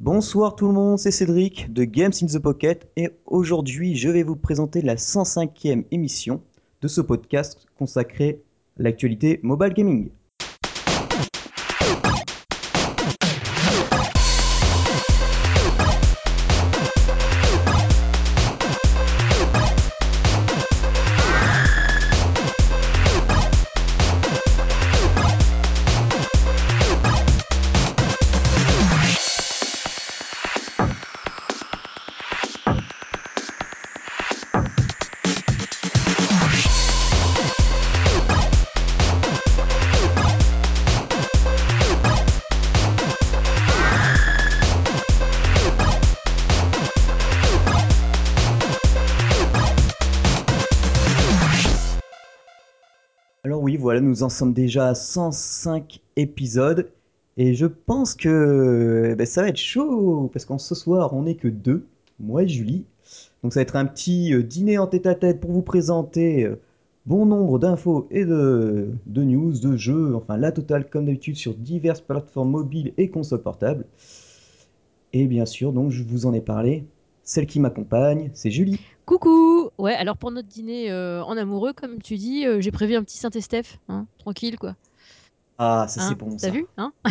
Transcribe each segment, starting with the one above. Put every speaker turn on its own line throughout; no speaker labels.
Bonsoir tout le monde, c'est Cédric de Games in the Pocket et aujourd'hui je vais vous présenter la 105e émission de ce podcast consacré à l'actualité mobile gaming. Nous en sommes déjà à 105 épisodes et je pense que ben, ça va être chaud parce qu'en ce soir on n'est que deux, moi et Julie. Donc ça va être un petit euh, dîner en tête-à-tête pour vous présenter euh, bon nombre d'infos et de, de news, de jeux, enfin la totale comme d'habitude sur diverses plateformes mobiles et consoles portables. Et bien sûr, donc je vous en ai parlé, celle qui m'accompagne, c'est Julie.
Coucou Ouais, alors pour notre dîner euh, en amoureux, comme tu dis, euh, j'ai prévu un petit Saint-Estèphe, hein, tranquille quoi.
Ah, ça
Hein,
c'est bon
T'as
ça.
vu hein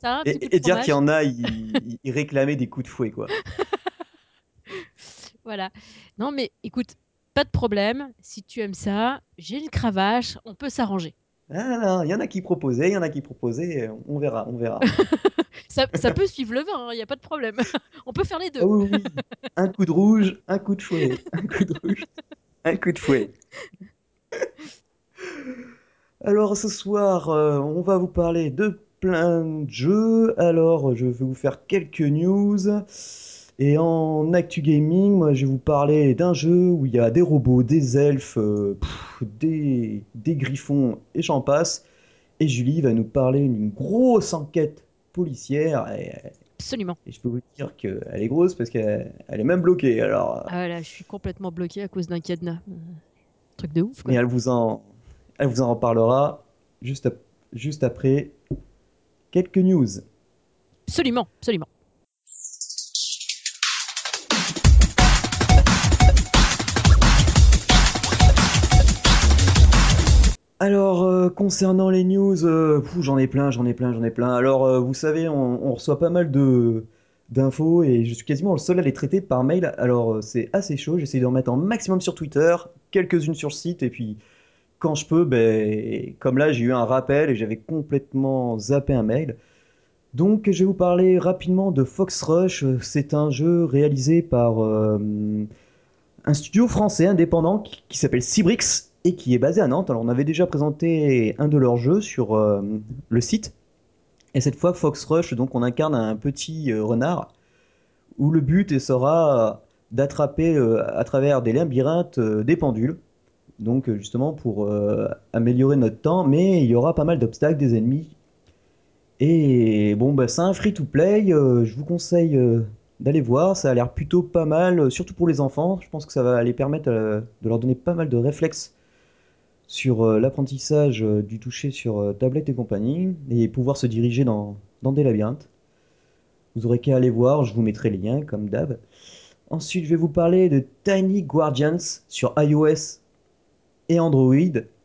Ça va, un petit coup
Et, dire qu'il y
fromage.
en a, ils, ils- ils réclamaient des coups de fouet quoi.
Voilà. Non mais écoute, pas de problème. Si tu aimes ça, j'ai une cravache, on peut s'arranger.
Ah il y en a qui proposaient, il y en a qui proposaient, euh, on verra, on verra.
Ça, ça peut suivre le vin, il n'y a pas de problème. on peut faire les
Ah
deux.
oui, oui, oui. un coup de rouge, un coup de fouet, un coup de rouge, un coup de fouet. Alors ce soir, euh, on va vous parler de plein de jeux. Alors je vais vous faire quelques news. Et en actu gaming, moi je vais vous parler d'un jeu où il y a des robots, des elfes, euh, pff, des, des griffons et j'en passe. Et Julie va nous parler d'une grosse enquête policière. Et,
Absolument.
et je peux vous dire qu'elle est grosse parce qu'elle elle est même bloquée. Alors,
Ah là, je suis complètement bloquée à cause d'un cadenas. Euh, Truc de ouf
mais elle vous en, elle vous en reparlera juste, ap- juste après quelques news.
Absolument, absolument.
Concernant les news, euh, j'en ai plein, j'en ai plein, j'en ai plein. Alors, euh, vous savez, on, reçoit pas mal de d'infos et je suis quasiment le seul à les traiter par mail. Alors, euh, c'est assez chaud. J'essaie d'en mettre un maximum sur Twitter, quelques-unes sur le site et puis quand je peux, ben, comme là, j'ai eu un rappel et j'avais complètement zappé un mail. Donc, je vais vous parler rapidement de Fox Rush. C'est un jeu réalisé par un studio français indépendant qui, qui s'appelle Cybrix et qui est basé à Nantes. Alors, on avait déjà présenté un de leurs jeux sur euh, le site. Et cette fois, Fox Rush, donc on incarne un petit euh, renard où le but sera d'attraper euh, à travers des labyrinthes des pendules. Donc, justement, pour améliorer notre temps, mais il y aura pas mal d'obstacles, des ennemis. Et bon, bah, c'est un free-to-play. je vous conseille d'aller voir. Ça a l'air plutôt pas mal, surtout pour les enfants. Je pense que ça va les permettre de leur donner pas mal de réflexes sur euh, l'apprentissage euh, du toucher sur euh, tablette et compagnie et pouvoir se diriger dans, des labyrinthes. Vous aurez qu'à aller voir, je vous mettrai les liens comme d'hab. Ensuite, je vais vous parler de Tiny Guardians sur iOS et Android.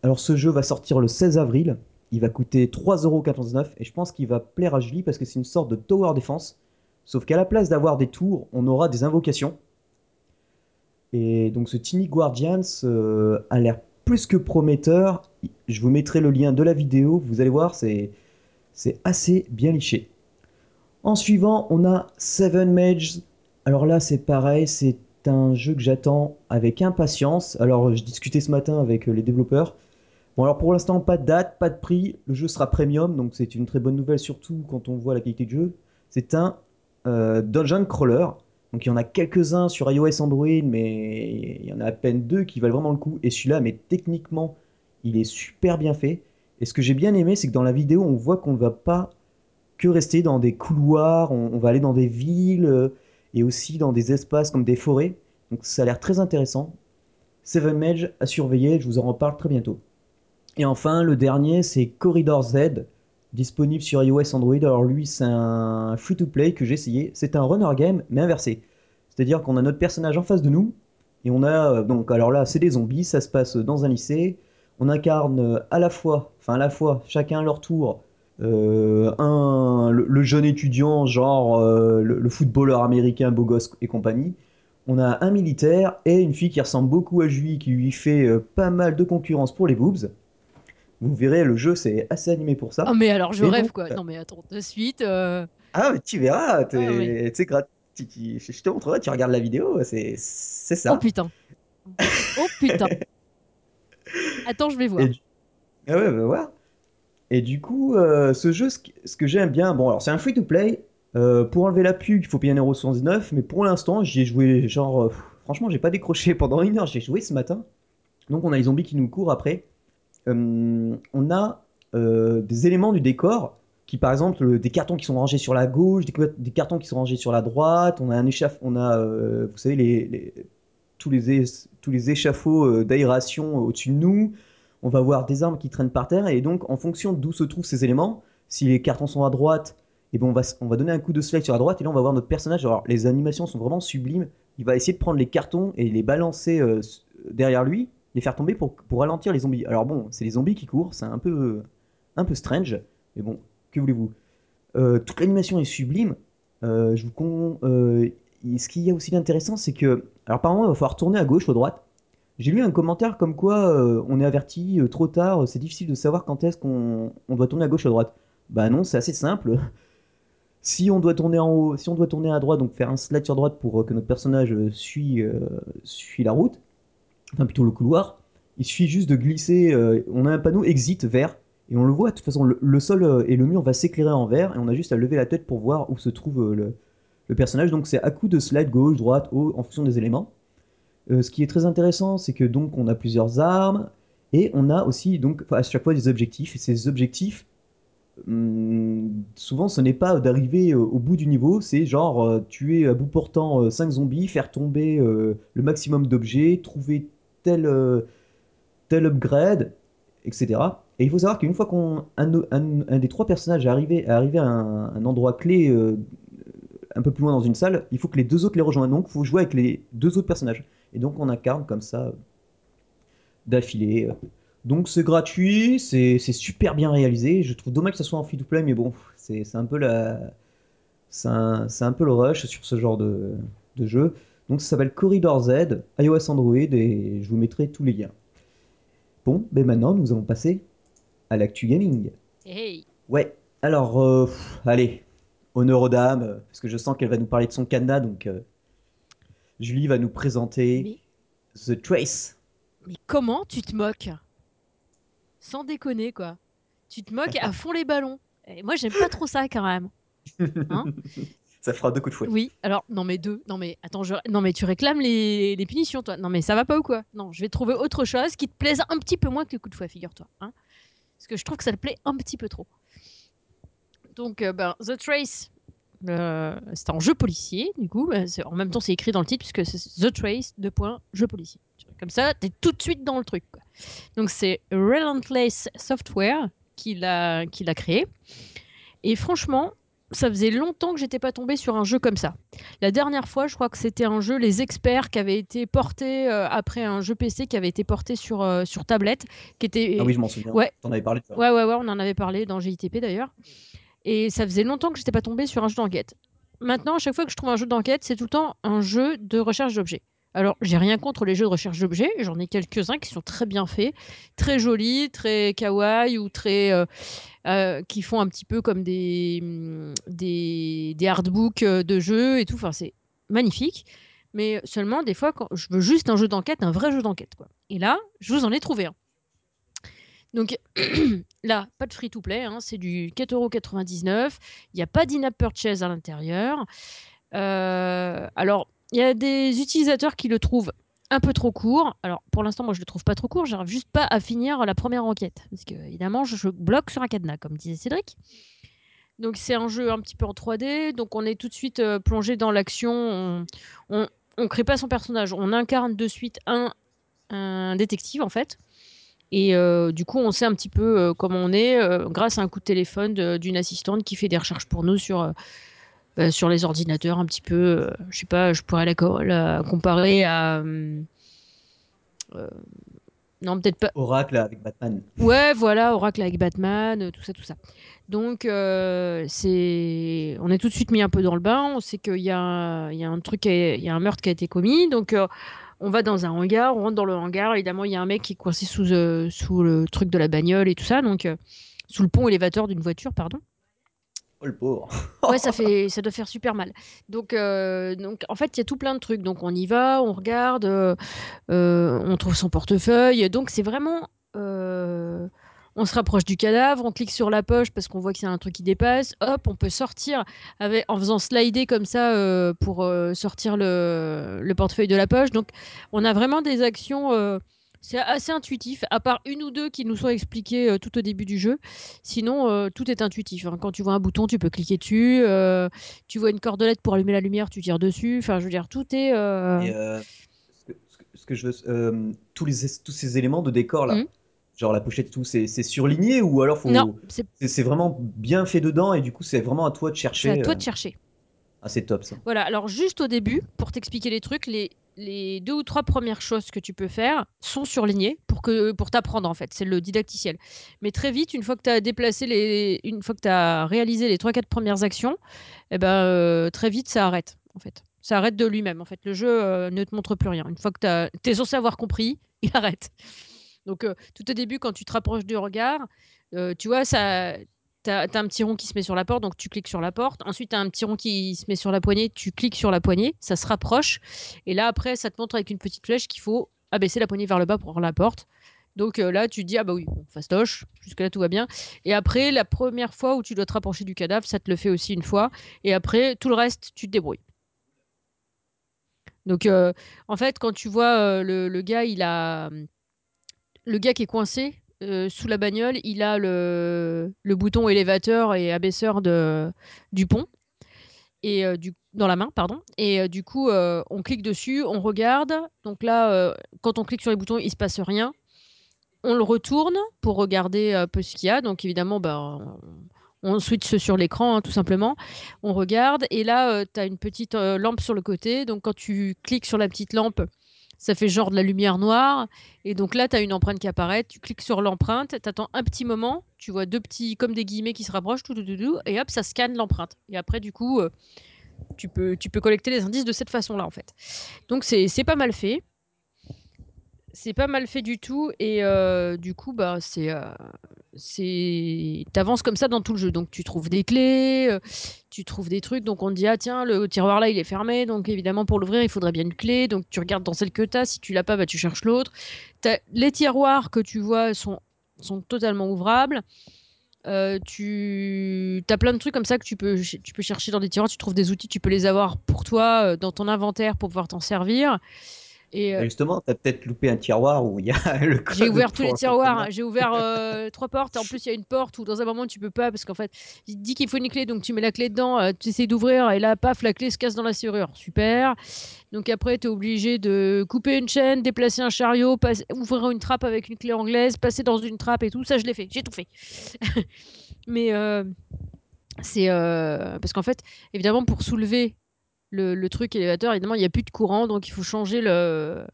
Alors ce jeu va sortir le 16 avril. Il va coûter 3,99€ et je pense qu'il va plaire à Julie parce que c'est une sorte de tower defense. Sauf qu'à la place d'avoir des tours, on aura des invocations. Et donc ce Tiny Guardians a l'air plus que prometteur. Je vous mettrai le lien de la vidéo, vous allez voir, c'est assez bien liché. En suivant, on a Seven Mages. Alors là, c'est pareil, c'est un jeu que j'attends avec impatience. Alors, je discutais ce matin avec les développeurs. Bon, alors pour l'instant, pas de date, pas de prix. Le jeu sera premium, donc c'est une très bonne nouvelle, surtout quand on voit la qualité de jeu. C'est un euh, dungeon crawler. Donc il y en a quelques-uns sur iOS Android, mais il y en a à peine deux qui valent vraiment le coup. Et celui-là, mais techniquement, il est super bien fait. Et ce que j'ai bien aimé, c'est que dans la vidéo, on voit qu'on ne va pas que rester dans des couloirs, on, va aller dans des villes euh, et aussi dans des espaces comme des forêts. Donc ça a l'air très intéressant. Seven Mage à surveiller, je vous en reparle très bientôt. Et enfin, le dernier, c'est Corridor Z. disponible sur iOS Android. Alors lui, c'est un free-to-play que j'ai essayé. C'est un runner game, mais inversé. C'est-à-dire qu'on a notre personnage en face de nous, et on a, euh, donc alors là, c'est des zombies, ça se passe dans un lycée. On incarne euh, à la fois, enfin à la fois, chacun à leur tour, euh, un, le, jeune étudiant, genre le, le footballeur américain beau gosse et compagnie. On a un militaire et une fille qui ressemble beaucoup à Julie, qui lui fait pas mal de concurrence pour les boobs. Vous verrez, le jeu c'est assez animé pour ça.
Oh, mais alors, je
Et
rêve,
donc,
quoi.
euh,
Non, mais attends, de suite. euh,
Ah, mais tu verras,
Ah,
tu tu- je te montrerai, tu regardes la vidéo, c'est c'est
Oh
ça.
putain. Oh putain. Attends, je vais voir.
Du- Ah ouais, bah voir. Et du coup, euh, ce jeu, ce que, j'aime bien, bon, alors c'est un free-to-play. euh, pour enlever la pub, il faut payer 1,79€, mais pour l'instant, j'y ai joué, genre, euh, franchement, j'ai pas décroché pendant une heure, j'ai joué ce matin. Donc, on a les zombies qui nous courent après. Euh, on a euh, des éléments du décor, qui par exemple, des cartons qui sont rangés sur la gauche, des, cartons qui sont rangés sur la droite, on a un échafaud, on a, euh, vous savez, tous, les échafauds d'aération au-dessus de nous. On va voir des armes qui traînent par terre, et donc en fonction d'où se trouvent ces éléments, si les cartons sont à droite, et ben on, va, donner un coup de slide sur la droite, et là on va voir notre personnage. Alors les animations sont vraiment sublimes. Il va essayer de prendre les cartons et les balancer derrière lui, les faire tomber pour, ralentir les zombies. Alors bon, c'est les zombies qui courent, c'est un peu, un peu strange, mais bon, que voulez-vous Euh, Toute l'animation est sublime. Euh, je vous con... euh, ce qu'il y a aussi d'intéressant, c'est que, alors par moment, il va falloir tourner à gauche ou à droite. J'ai lu un commentaire comme quoi on est averti trop tard, c'est difficile de savoir quand est-ce qu'on on doit tourner à gauche ou à droite. Bah non, c'est assez simple. Si on doit tourner en haut, si on doit tourner à droite, donc faire un slide sur droite pour que notre personnage suit, suit la route, enfin plutôt le couloir, il suffit juste de glisser. euh, on a un panneau exit vert et on le voit. De toute façon, le, sol euh, et le mur va s'éclairer en vert et on a juste à lever la tête pour voir où se trouve euh, le, personnage. Donc c'est à coup de slide gauche, droite, haut en fonction des éléments. Ce qui est très intéressant, c'est que donc on a plusieurs armes et on a aussi donc à chaque fois des objectifs. Et ces objectifs, hum, souvent ce n'est pas d'arriver au bout du niveau, c'est genre tuer à bout portant 5 zombies, faire tomber le maximum d'objets, trouver tel, euh, tel upgrade, etc. Et il faut savoir qu'une fois qu'on un, un- des trois personnages est arrivé, est arrivé à un, endroit clé euh, un peu plus loin dans une salle, il faut que les deux autres les rejoignent. Donc il faut jouer avec les deux autres personnages. Et donc on incarne comme ça euh, d'affilée. Donc c'est gratuit, c'est super bien réalisé. Je trouve dommage que ça soit en free-to-play, mais bon, c'est un peu la... C'est un, un peu le rush sur ce genre de, de jeu. Donc ça s'appelle Corridor Z, iOS Android, et je vous mettrai tous les liens. Bon, ben maintenant nous allons passer à l'actu gaming.
Hey.
Ouais, alors, euh, pff, allez, honneur aux dames, parce que je sens qu'elle va nous parler de son cadenas, donc euh, Julie va nous présenter
Mais,
The Trace.
mais comment tu te moques? Sans déconner, quoi. Tu te moques à fond les ballons. Et moi, j'aime pas trop ça, quand même. Hein?
Ça fera deux coups de fouet.
Oui, alors, non, mais deux. Non, mais attends, non, mais tu réclames les... les punitions, toi. Non, mais ça va pas ou quoi? Non, je vais trouver autre chose qui te plaise un petit peu moins que les coups de fouet, figure-toi. Hein Parce que je trouve que ça te plaît un petit peu trop. Donc, euh, ben, The Trace, euh, c'est un jeu policier, du coup. c'est- en même temps, c'est écrit dans le titre, puisque c'est The Trace, deux points, jeu policier. Comme ça, t'es tout de suite dans le truc. Donc, c'est Relentless Software qui l'a créé. Et franchement, ça faisait longtemps que j'étais pas tombée sur un jeu comme ça. La dernière fois, je crois que c'était un jeu Les Experts qui avait été porté euh, après un jeu PC qui avait été porté sur, euh, sur tablette, qui était
Ah oui, je m'en souviens.
Ouais.
T'en avais parlé ça.
Ouais, ouais, ouais, on en avait parlé dans GITP d'ailleurs. Et ça faisait longtemps que j'étais pas tombée sur un jeu d'enquête. Maintenant, à chaque fois que je trouve un jeu d'enquête, c'est tout le temps un jeu de recherche d'objets. Alors, j'ai rien contre les jeux de recherche d'objets, j'en ai quelques-uns qui sont très bien faits, très jolis, très kawaii ou très. euh, euh, qui font un petit peu comme des, hum, des, des artbooks euh, de jeux et tout. Enfin, c'est magnifique. Mais seulement, des fois, quand je veux juste un jeu d'enquête, un vrai jeu d'enquête. quoi. Et là, je vous en ai trouvé un. Donc là, pas de free-to-play, hein, c'est du 4,99€. Il n'y a pas d'in-app purchase à l'intérieur. Alors, il y a des utilisateurs qui le trouvent un peu trop court. Alors, pour l'instant, moi, je le trouve pas trop court. J'arrive juste pas à finir la première enquête. Parce que, évidemment, je, bloque sur un cadenas, comme disait Cédric. Donc, c'est un jeu un petit peu en 3D. Donc, on est tout de suite euh, plongé dans l'action. On, on crée pas son personnage. On incarne de suite un, détective, en fait. Et heu, du coup, on sait un petit peu, heu, comment on est, grâce à un coup de téléphone d'une assistante qui fait des recherches pour nous sur, bah, sur les ordinateurs un petit peu, heu, je sais pas, je pourrais la co la comparer à, heu, non peut-être pas
Oracle avec Batman.
Ouais, voilà, Oracle avec Batman, tout ça, tout ça. Donc c'est on est tout de suite mis un peu dans le bain. On sait qu'il y a il y a un truc il y a un meurtre qui a été commis, donc on va dans un hangar, on rentre dans le hangar. Évidemment, il y a un mec qui est coincé sous, heu, sous le truc de la bagnole et tout ça, donc sous le pont élévateur d'une voiture, pardon.
Oh le pauvre.
Ouais, ça fait ça doit faire super mal. Donc heu, donc en fait, il y a tout plein de trucs. Donc on y va, on regarde, heu heu, on trouve son portefeuille. Donc c'est vraiment, on se rapproche du cadavre, on clique sur la poche parce qu'on voit y a un truc qui dépasse. Hop, on peut sortir en faisant slider comme ça, pour, sortir le le portefeuille de la poche. Donc on a vraiment des actions, c'est assez intuitif, à part 1 ou 2 qui nous sont expliquées, heu, tout au début du jeu. Sinon, heu, tout est intuitif, hein. Quand tu vois un bouton, tu peux cliquer dessus, heu, tu vois une cordelette pour allumer la lumière, tu tires dessus. Enfin, je veux dire, tout est, heu
Et heu, ce que ce que ce que je veux s hem, tous les es tous ces éléments de décor
Mmh.
là, genre la pochette, tout, c'est c'est surligné ou alors
Non, c'est
c'est c'est vraiment bien fait dedans et du coup, c'est vraiment à toi de
C'est à
chercher,
toi de chercher.
Ah, c'est top ça.
Voilà, alors juste au début, pour t'expliquer les trucs, les les 2 ou 3 premières choses que tu peux faire sont surlignées pour que pour t'apprendre, en fait. C'est le didacticiel. Mais très vite, une fois que tu as déplacé les une fois que tu as réalisé les 3-4 premières actions, et bah, heu, très vite, ça arrête, en fait. Ça arrête de lui-même, en fait. Le jeu, heu, ne te montre plus rien. Une fois que tu es censé avoir compris, il arrête. Donc heu, tout au début, quand tu te rapproches du regard, tu vois, ça tu as tu as un petit rond qui se met sur la porte, donc tu cliques sur la porte. Ensuite, tu as un petit rond qui se met sur la poignée, tu cliques sur la poignée, ça se rapproche et là, après, ça te montre avec une petite flèche qu'il faut abaisser la poignée vers le bas pour la porte. Donc heu, là, tu te dis: «Ah bah oui, fastoche, jusque-là, tout va bien» et après, la 1re fois où tu dois te rapprocher du cadavre, ça te le fait aussi 1 fois et après, tout le reste, tu te débrouilles. Donc heu, en fait, quand tu vois, heu, le gars, il a, le gars qui est coincé, heu, sous la bagnole, il a le le bouton élévateur et abaisseur de du pont et heu, du dans la main, pardon et heu, du coup, on clique dessus, on regarde. Donc là, quand on clique sur les boutons, il se passe rien. On le retourne pour regarder un peu ce qu'il y a. Donc évidemment, ben, on switch sur l'écran, hein, tout simplement. On regarde et là, tu as une petite, lampe sur le côté. Donc quand tu cliques sur la petite lampe, ça fait genre de la lumière noire et donc là, tu as une empreinte qui apparaît. Tu cliques sur l'empreinte, tu attends un petit moment, tu vois 2 petits comme des guillemets qui se rapprochent, tout, tout, tout, et hop, ça scanne l'empreinte et après du coup, heu, tu peux tu peux collecter les indices de cette façon-là, en fait. Donc c'est pas mal fait. C'est pas mal fait du tout et heu, du coup, bah, c'est, heu, c'est tu avances comme ça dans tout le jeu. Donc tu trouves des clés, heu, tu trouves des trucs. Donc on te dit: «Ah tiens, le tiroir là, il est fermé, donc évidemment pour l'ouvrir, il faudrait bien une clé». Donc tu regardes dans celle que tu as, si tu l'as pas, bah, tu cherches l'autre. Les tiroirs que tu vois sont sont totalement ouvrables. Heu, tu as plein de trucs comme ça que tu peux tu peux chercher dans des tiroirs. Tu trouves des outils, tu peux les avoir pour toi, heu, dans ton inventaire pour pouvoir t'en servir et heu
justement, tu as peut-être loupé un tiroir où il y a le
J'ai
code
ouvert tous les tiroirs, hein. J'ai ouvert, heu, 3 portes. En plus, il y a une porte où dans un moment tu peux pas parce qu'en fait, il dit qu'il faut une clé, donc tu mets la clé dedans, heu, tu essaies d'ouvrir et là, paf, la clé se casse dans la serrure. Super. Donc après, tu es obligé de couper une chaîne, déplacer un chariot, ouvrir une trappe avec une clé anglaise, passer dans une trappe et tout. Ça, je l'ai fait, j'ai tout fait. Mais heu, c'est, parce qu'en fait, évidemment, pour soulever le le truc élévateur, évidemment, il y a plus de courant, donc il faut changer le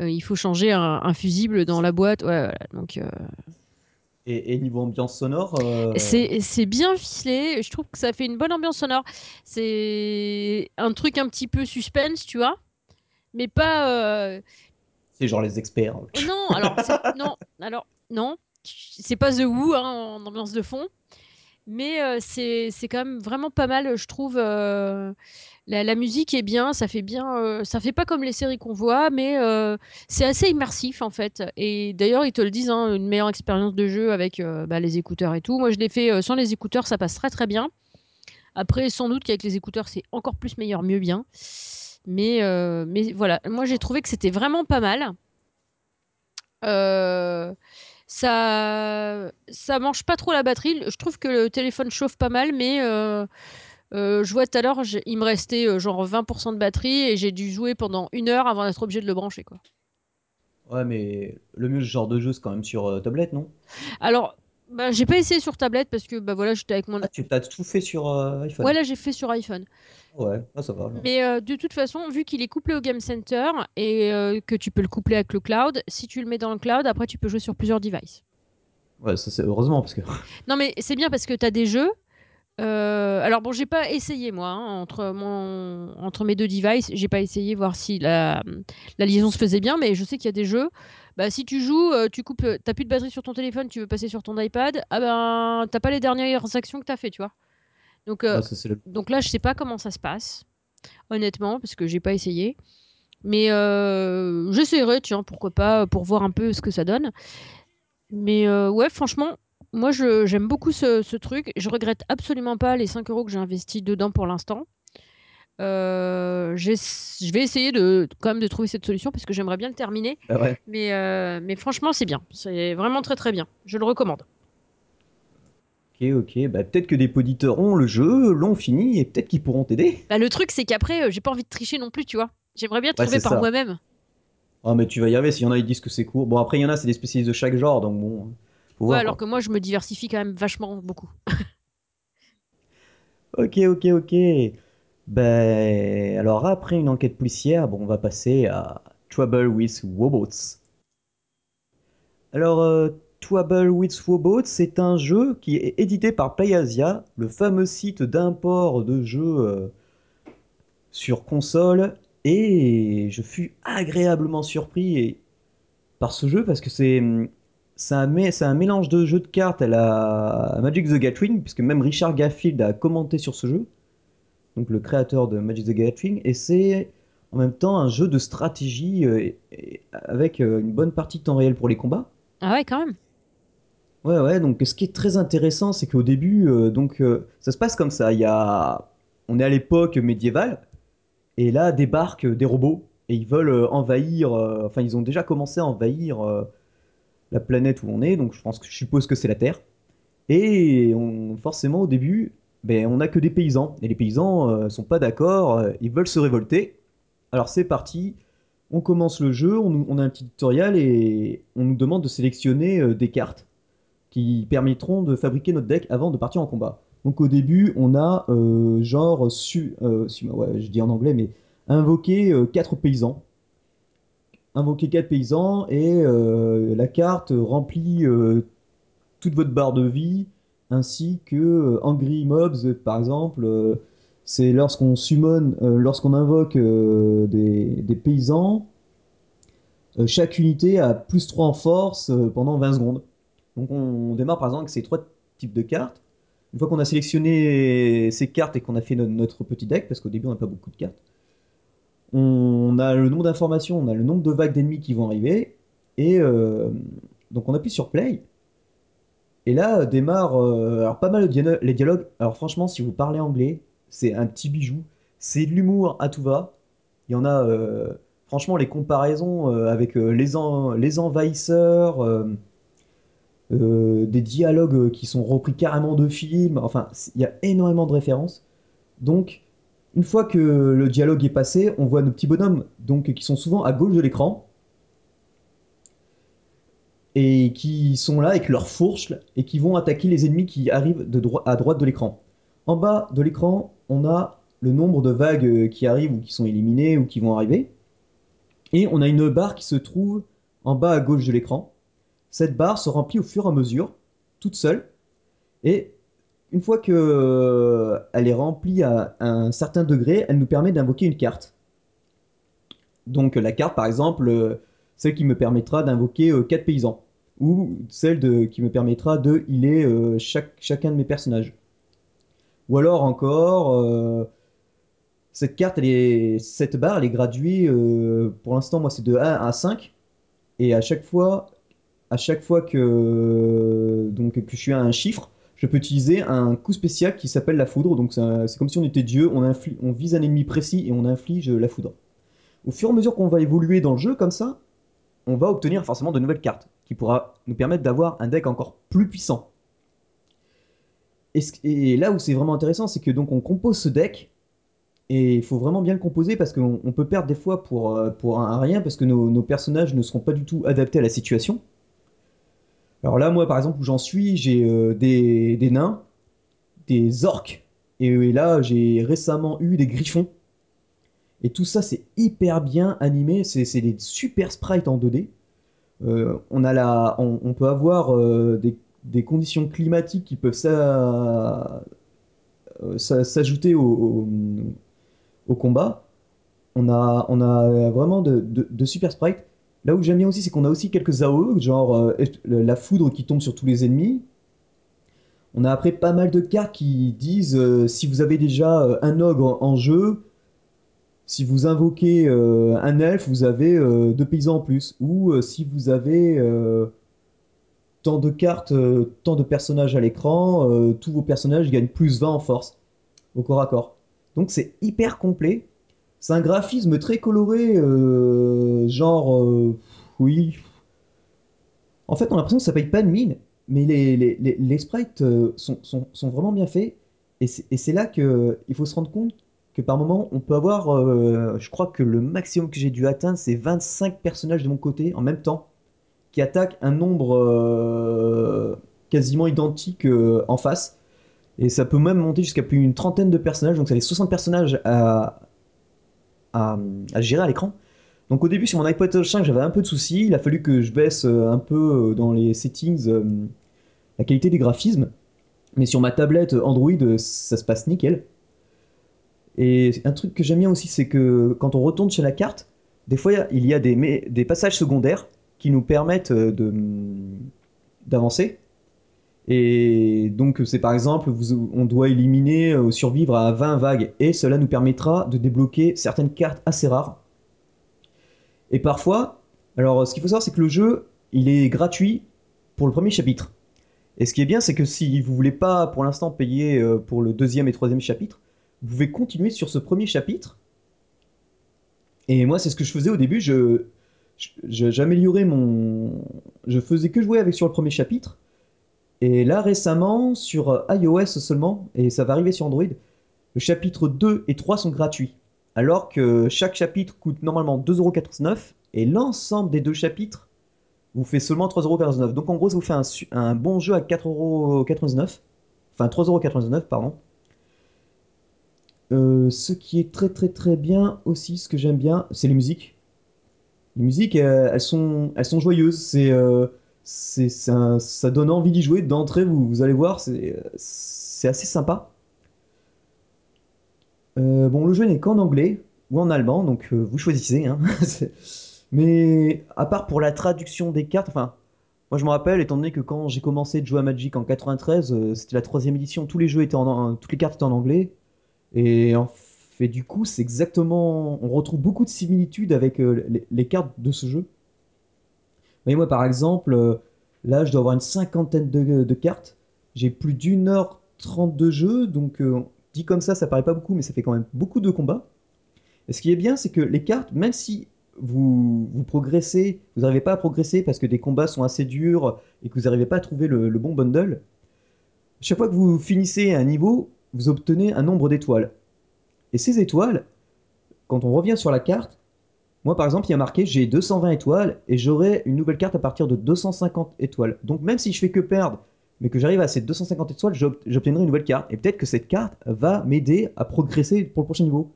heu, il faut changer un un fusible dans la boîte. Ouais, voilà, donc heu
Et et niveau ambiance sonore, heu
C'est bien ficelé. Je trouve que ça fait une bonne ambiance sonore. C'est un truc un petit peu suspense, tu vois? Mais pas,
C'est genre les experts.
Non, alors non, alors non, c'est pas The Who, hein, en ambiance de fond, mais heu, c'est c'est quand même vraiment pas mal, je trouve, la musique est bien, ça fait bien, heu, ça fait pas comme les séries qu'on voit, mais heu, c'est assez immersif, en fait et d'ailleurs, ils te le disent, hein, une meilleure expérience de jeu avec, heu, bah, les écouteurs et tout. Moi, je l'ai fait, heu, sans les écouteurs, ça passe très, très bien. Après, sans doute qu'avec les écouteurs, c'est encore plus meilleur, mieux bien, mais mais voilà, moi, j'ai trouvé que c'était vraiment pas mal. Ça ça mange pas trop la batterie. Je trouve que le téléphone chauffe pas mal, mais heu, je vois tout à l'heure, j'ai il me restait, heu, genre 20 % de batterie et j'ai dû jouer pendant 1 heure avant d'être obligée de le brancher, quoi.
Ouais, mais le mieux, ce genre de jeu, c'est quand même sur euh, tablette, non?
Alors, bah, j'ai pas essayé sur tablette parce que bah voilà, j'étais avec mon.
Ah, tu t'as tout fait sur euh,
Ouais,
iPhone.
là, j'ai fait sur iPhone.
Ouais, ah, ça va alors.
Mais euh, de toute façon, vu qu'il est couplé au Game Center et euh, que tu peux le coupler avec le cloud, si tu le mets dans le cloud, après tu peux jouer sur plusieurs devices.
Ouais, ça c'est heureusement parce que.
Non, mais c'est bien parce que tu as des jeux. Euh, alors bon, j'ai pas essayé moi hein, entre mon entre mes deux devices, j'ai pas essayé voir si la, la liaison se faisait bien, mais je sais qu'il y a des jeux. Bah, si tu joues, euh, tu coupes, t'as plus de batterie sur ton téléphone, tu veux passer sur ton iPad, ah ben t'as pas les dernières actions que t'as fait, tu vois. Donc euh,
Ouais, ça c'est le.
donc là, je sais pas comment ça se passe, honnêtement, parce que j'ai pas essayé. Mais euh, j'essaierai, tiens, pourquoi pas, pour voir un peu ce que ça donne. Mais ouais, franchement, moi, je- j'aime beaucoup ce, ce truc. Je regrette absolument pas les 5 euros que j'ai investis dedans pour l'instant. Euh, je vais essayer de, quand même de trouver cette solution parce que j'aimerais bien le terminer.
Ah ouais.
Mais, euh, mais franchement, c'est bien. C'est vraiment très très bien. Je le recommande.
Ok, ok. Bah, peut-être que des auditeurs ont le jeu, l'ont fini et peut-être qu'ils pourront t'aider.
Bah, le truc, c'est qu'après, euh, j'ai pas envie de tricher non plus, tu vois. J'aimerais bien
Ouais,
trouver
c'est
par
ça.
moi-même.
Ah, mais tu vas y arriver. S'il y en a, ils disent que c'est court. Bon, après, il y en a, c'est des spécialistes de chaque genre, donc bon,
Ouais, alors que moi, je me diversifie quand même vachement beaucoup.
Ok, ok, ok. Ben, alors après une enquête policière, bon, on va passer à Trouble with Wobots. Alors, euh, Trouble with Wobots, c'est un jeu qui est édité par PlayAsia, le fameux site d'import de jeux euh, sur console, et je fus agréablement surpris et- par ce jeu parce que c'est hum, c'est un, mé- c'est un mélange de jeu de cartes à la Magic the Gathering, puisque même Richard Garfield a commenté sur ce jeu. donc le créateur de Magic the Gathering, et c'est en même temps un jeu de stratégie euh, et- et avec euh, une bonne partie de temps réel pour les combats.
Ah ouais, quand même.
Ouais, ouais, donc ce qui est très intéressant, c'est qu'au début, euh, donc euh, ça se passe comme ça. Il y a... On est à l'époque médiévale, et là débarquent des robots, et ils veulent euh, envahir, euh, enfin ils ont déjà commencé à envahir euh, la planète où on est, donc je pense que suppose que c'est la Terre. Et forcément, au début, ben, on n'a que des paysans. Et les paysans euh, sont pas d'accord, euh, ils veulent se révolter. Alors c'est parti, on commence le jeu, on, a un petit tutoriel et on nous demande de sélectionner euh, des cartes qui permettront de fabriquer notre deck avant de partir en combat. Donc au début, on a genre, su, je dis en anglais, mais invoquer quatre paysans. Invoquer quatre paysans et euh, la carte remplit euh, toute votre barre de vie, ainsi que euh, Angry Mobs, par exemple. c'est lorsqu'on summon, lorsqu'on invoque des, paysans, chaque unité a plus 3 en force pendant 20 secondes. Donc on, on démarre par exemple avec ces trois types de cartes. Une fois qu'on a sélectionné ces cartes et qu'on a fait no- notre petit deck, parce qu'au début on n'a pas beaucoup de cartes, on a le nombre d'informations, on a le nombre de vagues d'ennemis qui vont arriver, et euh, donc on appuie sur Play, Et là démarre euh, alors pas mal les dialogues. Alors franchement, si vous parlez anglais, c'est un petit bijou. C'est de l'humour à tout va. Il y en a, euh, franchement, les comparaisons avec les, les envahisseurs, des dialogues qui sont repris carrément de films. Enfin, il y a énormément de références. Donc, une fois que le dialogue est passé, on voit nos petits bonhommes donc, qui sont souvent à gauche de l'écran et qui sont là avec leurs fourches et qui vont attaquer les ennemis qui arrivent à droite de l'écran. En bas de l'écran, on a le nombre de vagues euh, qui arrivent ou qui sont éliminées ou qui vont arriver. Et on a une barre qui se trouve en bas à gauche de l'écran. Cette barre se remplit au fur et à mesure, toute seule. Et une fois qu'elle est remplie à un certain degré, elle nous permet d'invoquer une carte. Donc la carte, par exemple, euh, celle qui me permettra d'invoquer euh, 4 paysans. Ou celle qui me permettra de healer euh, chacun de mes personnages. Ou alors encore, euh, cette carte, elle est, cette barre, elle est graduée, euh, pour l'instant, moi, c'est de 1 à 5. Et à chaque fois, à chaque fois que, donc, que je suis à un chiffre, je peux utiliser un coup spécial qui s'appelle la foudre. Donc c'est comme si on était Dieu, on, vise un ennemi précis et on inflige la foudre. Au fur et à mesure qu'on va évoluer dans le jeu comme ça, on va obtenir forcément de nouvelles cartes qui pourra nous permettre d'avoir un deck encore plus puissant. Et, là où c'est vraiment intéressant, c'est que donc on compose ce deck Et il faut vraiment bien le composer parce qu'on on peut perdre des fois pour, euh, un, rien parce que nos personnages ne seront pas du tout adaptés à la situation. Alors là, moi, par exemple, où j'en suis, j'ai euh, des, nains, des orques, et, et là, j'ai récemment eu des griffons. Et tout ça, c'est hyper bien animé, c'est des super sprites en 2D. Euh, on, peut avoir euh, des, conditions climatiques qui peuvent s'a- euh, s'a- s'ajouter au, combat. On a, vraiment de- de super sprites. Là où j'aime bien aussi, c'est qu'on a aussi quelques AOE, genre euh, la foudre qui tombe sur tous les ennemis. On a après pas mal de cartes qui disent euh, si vous avez déjà euh, un ogre en jeu, si vous invoquez un elfe, vous avez deux paysans en plus. Ou si vous avez tant de cartes, tant de personnages à l'écran, tous vos personnages gagnent plus 20 en force au corps à corps. Donc c'est hyper complet. C'est un graphisme très coloré, euh, genre, euh, oui. En fait, on a l'impression que ça paye pas de mine, mais les, sprites euh, sont, vraiment bien faits. Et c'est là que il faut se rendre compte que par moment, on peut avoir, je crois que le maximum que j'ai dû atteindre, c'est 25 personnages de mon côté en même temps, qui attaquent un nombre quasiment identique en face. Et ça peut même monter jusqu'à plus d'une trentaine de personnages, donc ça fait 60 personnages à, à, gérer à l'écran. Donc au début sur mon iPod Touch 5 j'avais un peu de soucis, il a fallu que je baisse euh, un peu euh, dans les settings euh, la qualité des graphismes, mais sur ma tablette Android ça se passe nickel. Et un truc que j'aime bien aussi c'est que quand on retourne sur la carte, des fois il y a des, passages secondaires qui nous permettent d'avancer. Et donc c'est par exemple, on doit éliminer, euh, survivre à 20 vagues, et cela nous permettra de débloquer certaines cartes assez rares Et parfois, alors ce qu'il faut savoir, c'est que le jeu, il est gratuit pour le premier chapitre. Et ce qui est bien, c'est que si vous voulez pas pour l'instant payer euh, pour le deuxième et troisième chapitre, vous pouvez continuer sur ce premier chapitre. Et moi, c'est ce que je faisais au début. Je, mon, je faisais que jouer avec sur le premier chapitre. Et là, récemment, sur euh, iOS seulement, et ça va arriver sur Android, le chapitre 2 et 3 sont gratuits. Alors que chaque chapitre coûte normalement 2,99€ et l'ensemble des deux chapitres vous fait seulement 3,99€. Donc en gros, ça vous fait un, bon jeu à 4,99€. Enfin 3,99€, pardon. Euh, ce qui est très très très bien aussi, ce que j'aime bien, c'est les musiques. Les musiques, euh, elles, sont, elles sont joyeuses. C'est, euh, c'est, ça donne envie d'y jouer. D'entrée, vous, allez voir, c'est, c'est assez sympa. Euh, bon, le jeu n'est qu'en anglais ou en allemand, donc euh, vous choisissez. hein. Mais à part pour la traduction des cartes, enfin, moi je me rappelle, étant donné que quand j'ai commencé de jouer à Magic en 93, euh, c'était la troisième édition, tous les jeux étaient en, toutes les cartes étaient en anglais, et en fait, du coup, c'est exactement, on retrouve beaucoup de similitudes avec euh, les cartes de ce jeu. Mais moi, par exemple, euh, là, je dois avoir une cinquantaine de, cartes. J'ai plus d'une heure trente de jeu, donc euh, dit comme ça, ça paraît pas beaucoup, mais ça fait quand même beaucoup de combats. Et ce qui est bien, c'est que les cartes, même si vous, vous progressez, vous n'arrivez pas à progresser parce que des combats sont assez durs et que vous n'arrivez pas à trouver le bon bundle, chaque fois que vous finissez un niveau, vous obtenez un nombre d'étoiles. Et ces étoiles, quand on revient sur la carte, moi par exemple, il y a marqué j'ai 220 étoiles et j'aurai une nouvelle carte à partir de 250 étoiles. Donc même si je fais que perdre, mais que j'arrive à ces 250 étoiles, j'ob- j'obtiendrai une nouvelle carte. Et peut-être que cette carte va m'aider à progresser pour le prochain niveau.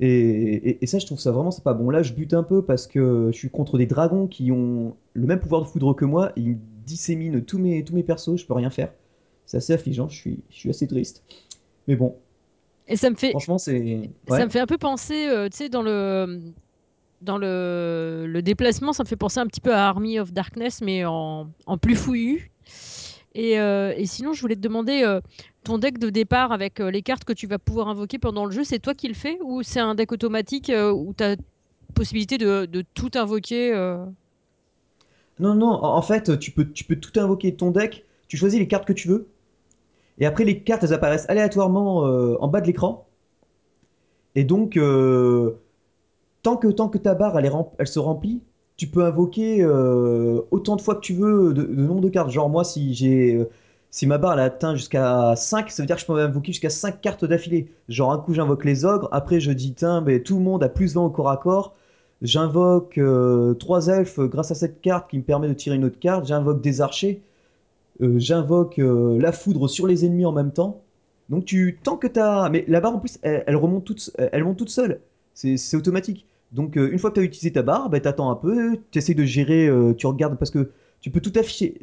Et, et- et ça, je trouve ça vraiment sympa. Bon, là, je bute un peu parce que je suis contre des dragons qui ont le même pouvoir de foudre que moi. Et ils me disséminent tous mes, tous mes persos, je peux rien faire. C'est assez affligeant, je suis, je suis assez triste. Mais bon,
Et ça me fait,
franchement, c'est.
ça
Ouais.
me fait un peu penser, euh, tu sais, dans le, dans le, déplacement, ça me fait penser un petit peu à Army of Darkness, mais en, plus fouillu. Et, euh, et sinon, je voulais te demander, euh, ton deck de départ avec euh, les cartes que tu vas pouvoir invoquer pendant le jeu, c'est toi qui le fais ou c'est un deck automatique où tu as possibilité de, tout invoquer
Non, non, en, fait, tu peux, tu peux tout invoquer ton deck. Tu choisis les cartes que tu veux. Et après, les cartes, elles apparaissent aléatoirement en bas de l'écran. Et donc, tant que, ta barre se remplit, tu peux invoquer euh, autant de fois que tu veux de, nombre de cartes. Genre moi, si j'ai euh, si ma barre atteint jusqu'à 5, ça veut dire que je peux invoquer jusqu'à 5 cartes d'affilée. Genre un coup j'invoque les ogres, après je dis tiens, mais tout le monde a plus 20 au corps à corps. J'invoque 3 elfes grâce à cette carte qui me permet de tirer une autre carte. J'invoque des archers. Euh, j'invoque euh, la foudre sur les ennemis en même temps. Donc tu tant que t'as mais la barre en plus elle, remonte toute elle monte toute seule. C'est automatique. Donc une fois que tu as utilisé ta barre, bah, tu attends un peu, tu essaies de gérer, tu regardes parce que tu peux tout afficher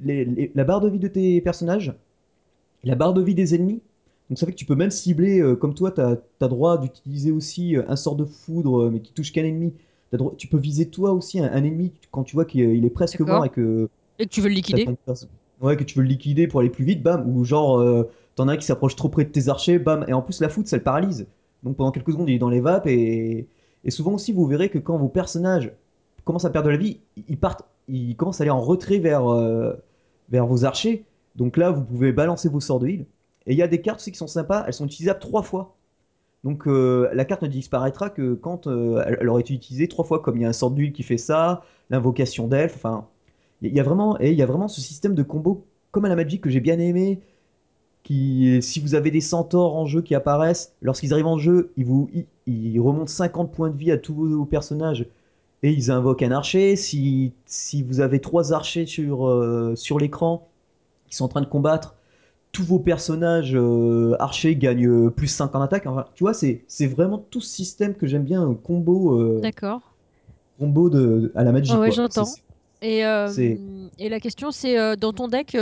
la barre de vie de tes personnages, la barre de vie des ennemis. Donc ça fait que tu peux même cibler, comme toi, tu as, droit d'utiliser aussi un sort de foudre, mais qui touche qu'un ennemi. tu peux viser toi aussi un, ennemi quand tu vois qu'il est presque mort et que...
Et que tu veux le liquider
Ouais, que tu veux le liquider pour aller plus vite, bam. Ou genre, t'en as un qui s'approche trop près de tes archers, bam. Et en plus, la foudre, ça le paralyse. Donc pendant quelques secondes, il est dans les vapes et... Et souvent aussi, vous verrez que quand vos personnages commencent à perdre la vie, ils partent il commence à aller en retrait vers, euh, vers vos archers. Donc là, vous pouvez balancer vos sorts de heal. Et il y a des cartes aussi qui sont sympas, elles sont utilisables trois fois. Donc euh, la carte ne disparaîtra que quand euh, elle, aurait été utilisée trois fois, comme il y a un sort d'huile qui fait ça, l'invocation d'elfe, enfin... Il y a vraiment, et il y a vraiment ce système de combo comme à la Magic que j'ai bien aimé, qui, si vous avez des centaures en jeu qui apparaissent, lorsqu'ils arrivent en jeu, ils, vous, ils, remontent 50 points de vie à tous vos personnages et ils invoquent un archer. Si, si vous avez trois archers sur, euh, sur l'écran qui sont en train de combattre, tous vos personnages euh, archers gagnent euh, plus 5 en attaque. tu vois, c'est, vraiment tout ce système que j'aime bien, combo.
D'accord.
Combo de, à la magie.
ouais, j'entends. Et, et, la question, c'est dans ton deck,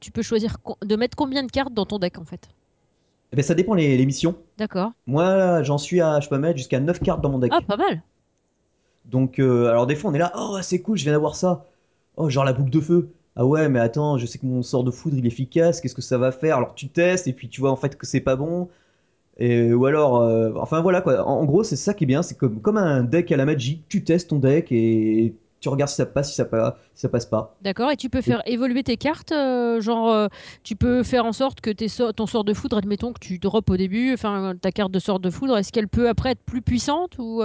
tu peux choisir de mettre combien de cartes dans ton deck en fait?
Eh ben, Ça dépend les, les missions.
D'accord.
Moi, j'en suis à. Je peux mettre jusqu'à 9 cartes dans mon deck.
Ah, pas mal.
Donc, euh, alors des fois, on est là, oh, c'est cool, je viens d'avoir ça. Oh, genre la boucle de feu. Ah ouais, mais attends, je sais que mon sort de foudre, il est efficace, qu'est-ce que ça va faire? Alors tu testes, et puis tu vois en fait que c'est pas bon. Et, ou alors, euh, enfin voilà quoi. En, gros, c'est ça qui est bien, c'est comme, comme un deck à la magie. Tu testes ton deck et tu regardes si ça passe, si ça, passe, si ça passe pas.
D'accord, et tu peux faire évoluer tes cartes, euh, genre tu peux faire en sorte que tes ton sort de foudre, admettons que tu drops au début, enfin ta carte de sort de foudre, est-ce qu'elle peut après être plus puissante ou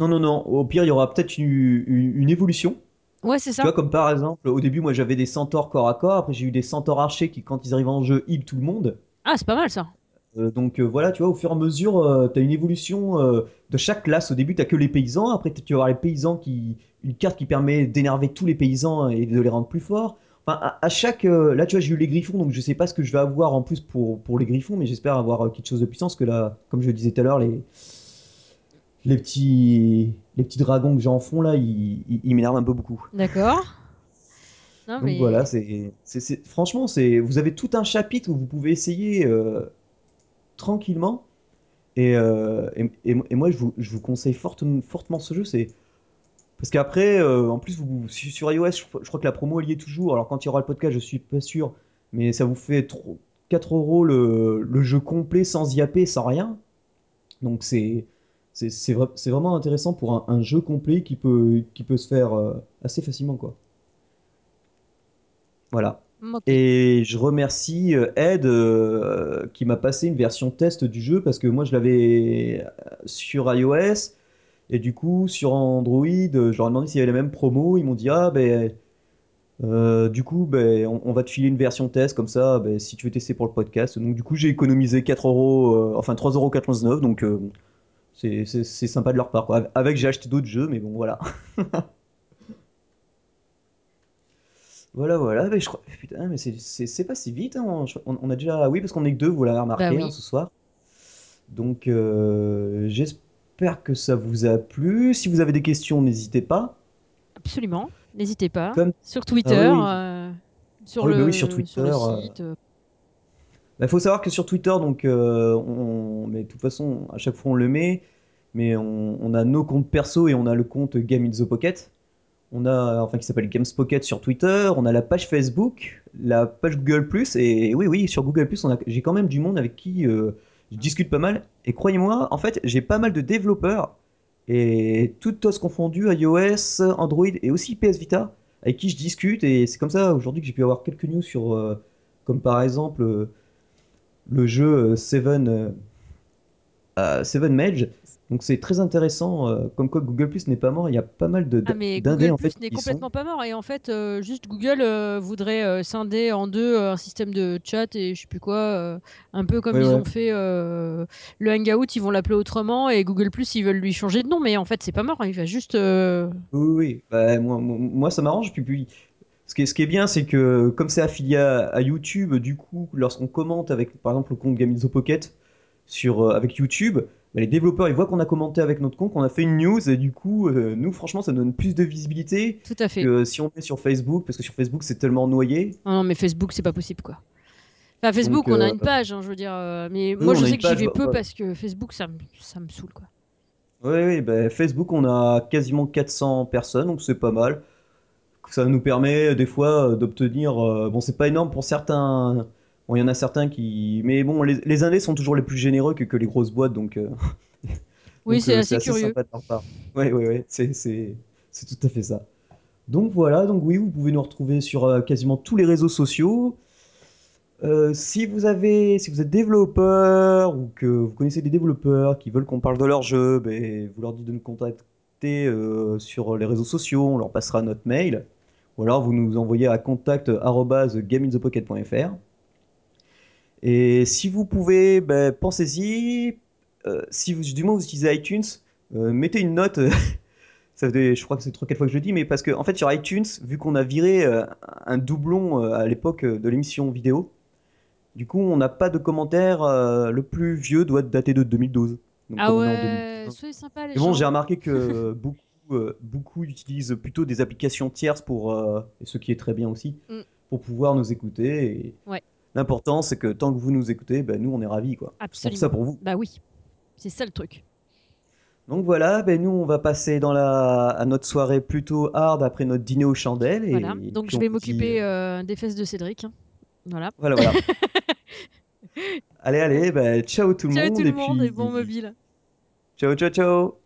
non, non, non. Au pire, il y aura peut-être une, évolution.
Ouais, c'est ça.
Tu vois, comme par exemple, au début, moi j'avais des centaures corps à corps, après j'ai eu des centaures archers qui, quand ils arrivent en jeu, heal tout le monde.
Ah, c'est pas mal ça.
Euh, donc euh, voilà, tu vois, au fur et à mesure, euh, tu as une évolution de chaque classe. Au début, tu que les paysans, après tu vas avoir les paysans qui. Une carte qui permet d'énerver tous les paysans et de les rendre plus forts. Enfin, à, chaque. là, tu vois, j'ai eu les griffons, donc je sais pas ce que je vais avoir en plus pour, pour les griffons, mais j'espère avoir quelque chose de puissant, parce que là, comme je le disais tout à l'heure, les les petits, les petits dragons que j'ai en fond là, ils, ils, m'énervent un peu beaucoup.
D'accord.
Donc voilà, c'est, franchement, c'est, vous avez tout un chapitre où vous pouvez essayer euh, tranquillement. Euh, et, moi, je vous, conseille fortement ce jeu. C'est parce qu'après, euh, en plus, vous, sur iOS, je, crois que la promo elle y est toujours. Alors quand il y aura le podcast, je suis pas sûr, mais ça vous fait 4 euros le, jeu complet sans yapper, sans rien. Donc c'est c'est vraiment intéressant pour un, jeu complet qui peut, qui peut se faire euh, assez facilement. quoi. Voilà. Et je remercie euh, Ed euh, qui m'a passé une version test du jeu parce que moi je l'avais sur iOS et du coup sur Android, je leur ai demandé s'il y avait la même promo. Ils m'ont dit Ah, ben. du coup, ben, on, va te filer une version test comme ça, ben, si tu veux tester pour le podcast. Donc, du coup, j'ai économisé 4 euros, enfin 3,99€. Donc, c'est sympa de leur part. Quoi. Avec, j'ai acheté d'autres jeux, mais bon, voilà. voilà, voilà. Mais je crois... Putain, mais c'est pas si vite. Hein. On, a déjà. Oui, parce qu'on est que deux, vous l'avez remarqué bah hein, ce soir. Donc, euh, j'espère que ça vous a plu. Si vous avez des questions, n'hésitez pas.
Absolument, n'hésitez pas. Sur Twitter, ah euh, sur, ah le, bah sur, Twitter, sur le euh, site.
Il bah, faut savoir que sur Twitter, donc, euh, on, mais de toute façon, à chaque fois on le met, mais on, a nos comptes perso et on a le compte Game in the Pocket. On a, enfin, qui s'appelle Games Pocket sur Twitter. On a la page Facebook, la page Google et oui, oui, sur Google j'ai quand même du monde avec qui euh, je discute pas mal. Et croyez-moi, en fait, j'ai pas mal de développeurs et toutes os confondues, iOS, Android et aussi PS Vita, avec qui je discute. Et c'est comme ça aujourd'hui que j'ai pu avoir quelques news sur, euh, comme par exemple le jeu euh, Seven, euh, Seven Mage. Donc c'est très intéressant, euh, comme quoi Google Plus n'est pas mort. Il y a pas mal de
Ah mais
d'indés
Google
en
Plus n'est
qui sont.
complètement pas mort et en fait euh, juste Google euh, voudrait euh, scinder en deux euh, un système de chat et je sais plus quoi, euh, un peu comme
Ouais
ils
ouais.
ont fait euh, le Hangout, ils vont l'appeler autrement et Google Plus ils veulent lui changer de nom mais en fait c'est pas mort, il va juste euh,
Oui oui. Bah, moi, moi, moi, ça m'arrange. Puis, puis ce qui est, ce qui est bien, c'est que comme c'est affilié à, à YouTube, du coup, lorsqu'on commente avec par exemple le compte Gaminzo Pocket sur euh, avec YouTube, bah, les développeurs ils voient qu'on a commenté avec notre compte, qu'on a fait une news et du coup, euh, nous franchement, ça donne plus de visibilité
tout à fait.
que si on est sur Facebook, parce que sur Facebook c'est tellement noyé.
Non, non mais Facebook c'est pas possible quoi. Enfin
Donc
Facebook on a
euh,
une page hein, je veux dire euh, mais moi
on
je
a
sais
une
que j'y
page.
vais peu parce que Facebook ça me ça me saoule quoi.
Oui, oui, ben, Facebook, on a quasiment 400 personnes, donc c'est pas mal. Ça nous permet des fois euh, d'obtenir. euh, bon, c'est pas énorme pour certains. Bon, il y en a certains qui. Mais bon, les, les indés sont toujours les plus généreux que, que les grosses boîtes, donc euh,
Oui c'est
euh, c'est
assez
assez
curieux.
sympa de leur part. Oui, oui, oui, c'est tout à fait ça. Donc voilà, donc oui, vous pouvez nous retrouver sur euh, quasiment tous les réseaux sociaux. Euh, si vous avez, si vous êtes développeur ou que vous connaissez des développeurs qui veulent qu'on parle de leur jeu, ben, vous leur dites de nous contacter euh, sur les réseaux sociaux, on leur passera notre mail. Ou alors vous nous envoyez à contact@gameinthepocket.fr. Et si vous pouvez, ben, pensez-y. Euh, si vous, du moins vous utilisez iTunes, euh, mettez une note. Ça fait, je crois que c'est trois quatre fois que je le dis, mais parce que en fait sur iTunes, vu qu'on a viré euh, un doublon à l'époque de l'émission vidéo, du coup, on n'a pas de commentaire. euh, le plus vieux doit dater de 2012. Donc,
Ah ouais,
2015.
soyez sympa les
Mais bon, j'ai remarqué que beaucoup, beaucoup utilisent plutôt des applications tierces pour, euh, ce qui est très bien aussi,
Mm,
pour pouvoir nous écouter. Et
ouais,
l'important, c'est que tant que vous nous écoutez, ben, nous, on est ravis, quoi. Fait ça
absolument.
pour vous.
Bah oui, c'est ça le truc.
Donc voilà, ben, nous, on va passer dans la, à notre soirée plutôt hard après notre dîner aux chandelles.
Voilà,
Et
donc
puis,
je vais
dit, euh,
m'occuper euh, des fesses de Cédric. hein. Voilà.
voilà, voilà. Allez, allez, ben, ciao tout le
Ciao tout
monde.
le
Et
monde et bon mobile.
ciao, ciao, ciao.